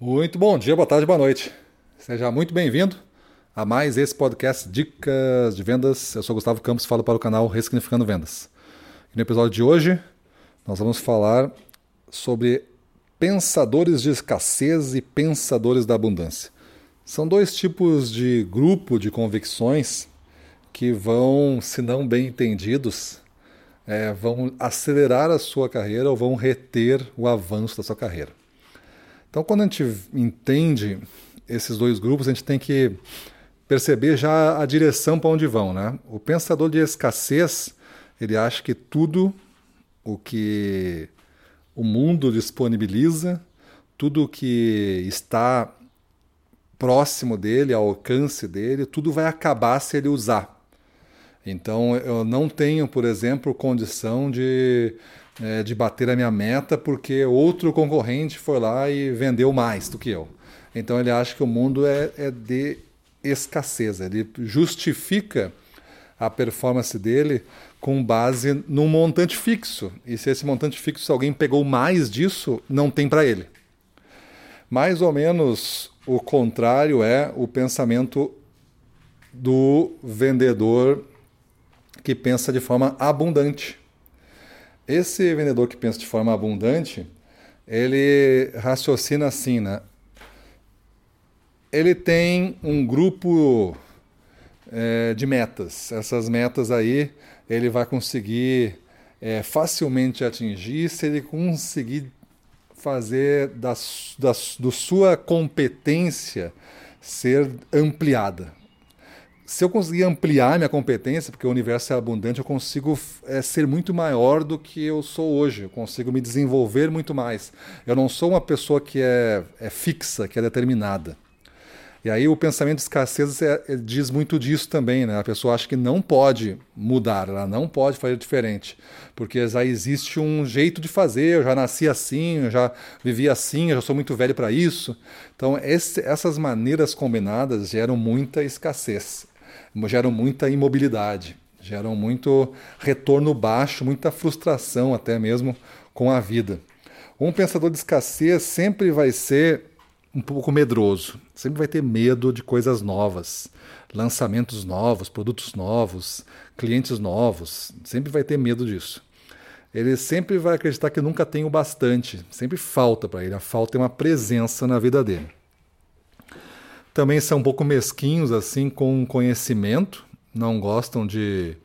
Muito bom dia, boa tarde, boa noite. Seja muito bem-vindo a mais esse podcast Dicas de Vendas. Eu sou Gustavo Campos, falo para o canal Ressignificando Vendas. no episódio de hoje, nós vamos falar sobre pensadores de escassez e pensadores da abundância. São dois tipos de grupo de convicções que vão, se não bem entendidos, é, vão acelerar a sua carreira ou vão reter o avanço da sua carreira. Então, quando a gente entende esses dois grupos, a gente tem que perceber já a direção para onde vão. Né? O pensador de escassez, ele acha que tudo o que o mundo disponibiliza, tudo que está próximo dele, ao alcance dele, tudo vai acabar se ele usar. Então eu não tenho, por exemplo, condição de, é, de bater a minha meta porque outro concorrente foi lá e vendeu mais do que eu. Então ele acha que o mundo é, é de escassez. Ele justifica a performance dele com base num montante fixo. E se esse montante fixo, se alguém pegou mais disso, não tem para ele. Mais ou menos o contrário é o pensamento do vendedor que pensa de forma abundante. Esse vendedor que pensa de forma abundante, ele raciocina assim, né? Ele tem um grupo é, de metas. Essas metas aí ele vai conseguir é, facilmente atingir se ele conseguir fazer da, da do sua competência ser ampliada se eu conseguir ampliar minha competência, porque o universo é abundante, eu consigo é, ser muito maior do que eu sou hoje. Eu consigo me desenvolver muito mais. Eu não sou uma pessoa que é, é fixa, que é determinada. E aí o pensamento de escassez é, é, diz muito disso também, né? A pessoa acha que não pode mudar, ela não pode fazer diferente, porque já existe um jeito de fazer, eu já nasci assim, eu já vivi assim, eu já sou muito velho para isso. Então esse, essas maneiras combinadas geram muita escassez geram muita imobilidade, geram muito retorno baixo, muita frustração até mesmo com a vida. Um pensador de escassez sempre vai ser um pouco medroso, sempre vai ter medo de coisas novas, lançamentos novos, produtos novos, clientes novos, sempre vai ter medo disso. Ele sempre vai acreditar que nunca tem o bastante, sempre falta para ele, a falta é uma presença na vida dele também são um pouco mesquinhos assim com conhecimento, não gostam de,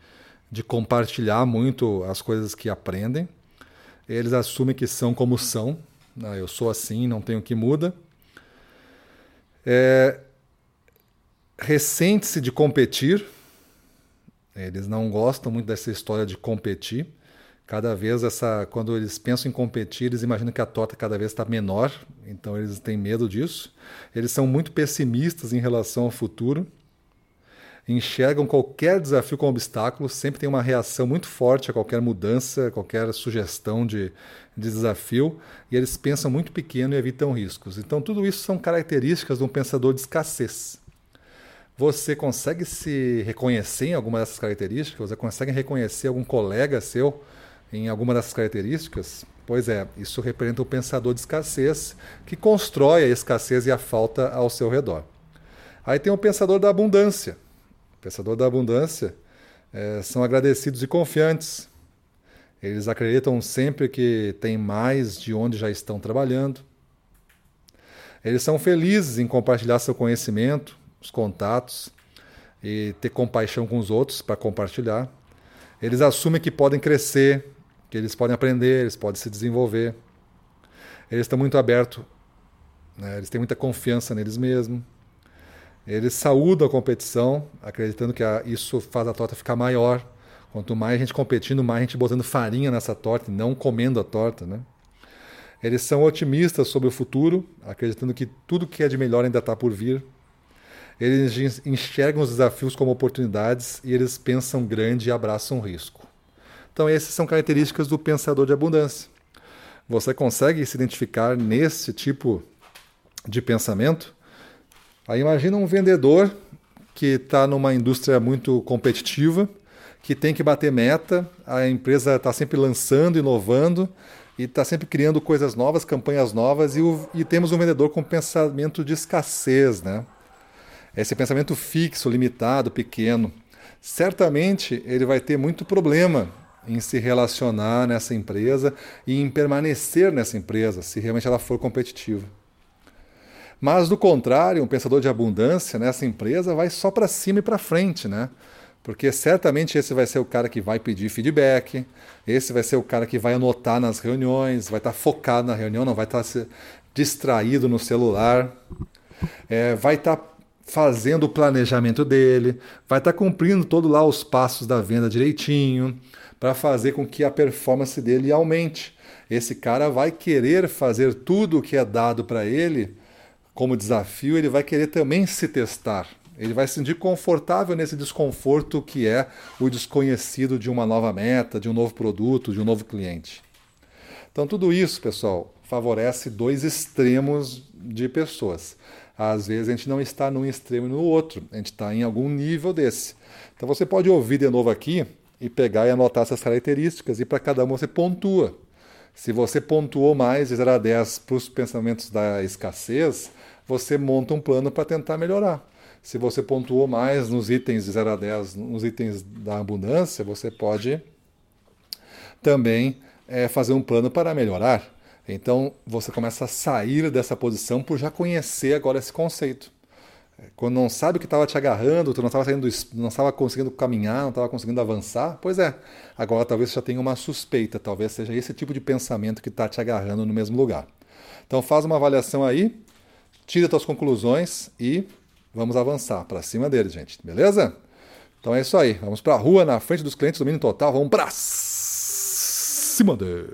de compartilhar muito as coisas que aprendem. Eles assumem que são como são. Ah, eu sou assim, não tenho que muda. É, Ressente-se de competir. Eles não gostam muito dessa história de competir. Cada vez essa, quando eles pensam em competir, eles imaginam que a torta cada vez está menor, então eles têm medo disso. Eles são muito pessimistas em relação ao futuro, enxergam qualquer desafio como obstáculo, sempre tem uma reação muito forte a qualquer mudança, qualquer sugestão de, de desafio, e eles pensam muito pequeno e evitam riscos. Então tudo isso são características de um pensador de escassez. Você consegue se reconhecer em alguma dessas características? Você consegue reconhecer algum colega seu em alguma dessas características? Pois é, isso representa o pensador de escassez que constrói a escassez e a falta ao seu redor. Aí tem o pensador da abundância. O pensador da abundância é, são agradecidos e confiantes. Eles acreditam sempre que tem mais de onde já estão trabalhando. Eles são felizes em compartilhar seu conhecimento, os contatos e ter compaixão com os outros para compartilhar. Eles assumem que podem crescer, que eles podem aprender, eles podem se desenvolver. Eles estão muito abertos, né? eles têm muita confiança neles mesmos. Eles saúdam a competição, acreditando que a, isso faz a torta ficar maior. Quanto mais a gente competindo, mais a gente botando farinha nessa torta e não comendo a torta. Né? Eles são otimistas sobre o futuro, acreditando que tudo que é de melhor ainda está por vir. Eles enxergam os desafios como oportunidades e eles pensam grande e abraçam risco. Então, essas são características do pensador de abundância. Você consegue se identificar nesse tipo de pensamento? Aí imagina um vendedor que está numa indústria muito competitiva, que tem que bater meta, a empresa está sempre lançando, inovando, e está sempre criando coisas novas, campanhas novas, e, o, e temos um vendedor com pensamento de escassez, né? Esse pensamento fixo, limitado, pequeno. Certamente ele vai ter muito problema em se relacionar nessa empresa e em permanecer nessa empresa, se realmente ela for competitiva. Mas, do contrário, um pensador de abundância nessa empresa vai só para cima e para frente, né? Porque certamente esse vai ser o cara que vai pedir feedback, esse vai ser o cara que vai anotar nas reuniões, vai estar tá focado na reunião, não vai estar tá distraído no celular, é, vai estar tá fazendo o planejamento dele, vai estar tá cumprindo todos lá os passos da venda direitinho, para fazer com que a performance dele aumente. Esse cara vai querer fazer tudo o que é dado para ele como desafio, ele vai querer também se testar. Ele vai se sentir confortável nesse desconforto que é o desconhecido de uma nova meta, de um novo produto, de um novo cliente. Então, tudo isso, pessoal, favorece dois extremos de pessoas. Às vezes a gente não está num extremo e no outro, a gente está em algum nível desse. Então, você pode ouvir de novo aqui e pegar e anotar essas características e para cada uma você pontua. Se você pontuou mais de 0 a 10 para os pensamentos da escassez, você monta um plano para tentar melhorar. Se você pontuou mais nos itens de 0 a 10, nos itens da abundância, você pode também é, fazer um plano para melhorar. Então você começa a sair dessa posição por já conhecer agora esse conceito. Quando não sabe o que estava te agarrando, tu não estava saindo, não estava conseguindo caminhar, não estava conseguindo avançar, pois é. Agora talvez você já tenha uma suspeita, talvez seja esse tipo de pensamento que está te agarrando no mesmo lugar. Então faz uma avaliação aí, tira suas conclusões e vamos avançar para cima deles, gente. Beleza? Então é isso aí. Vamos para a rua, na frente dos clientes, domínio total. Vamos para cima deles.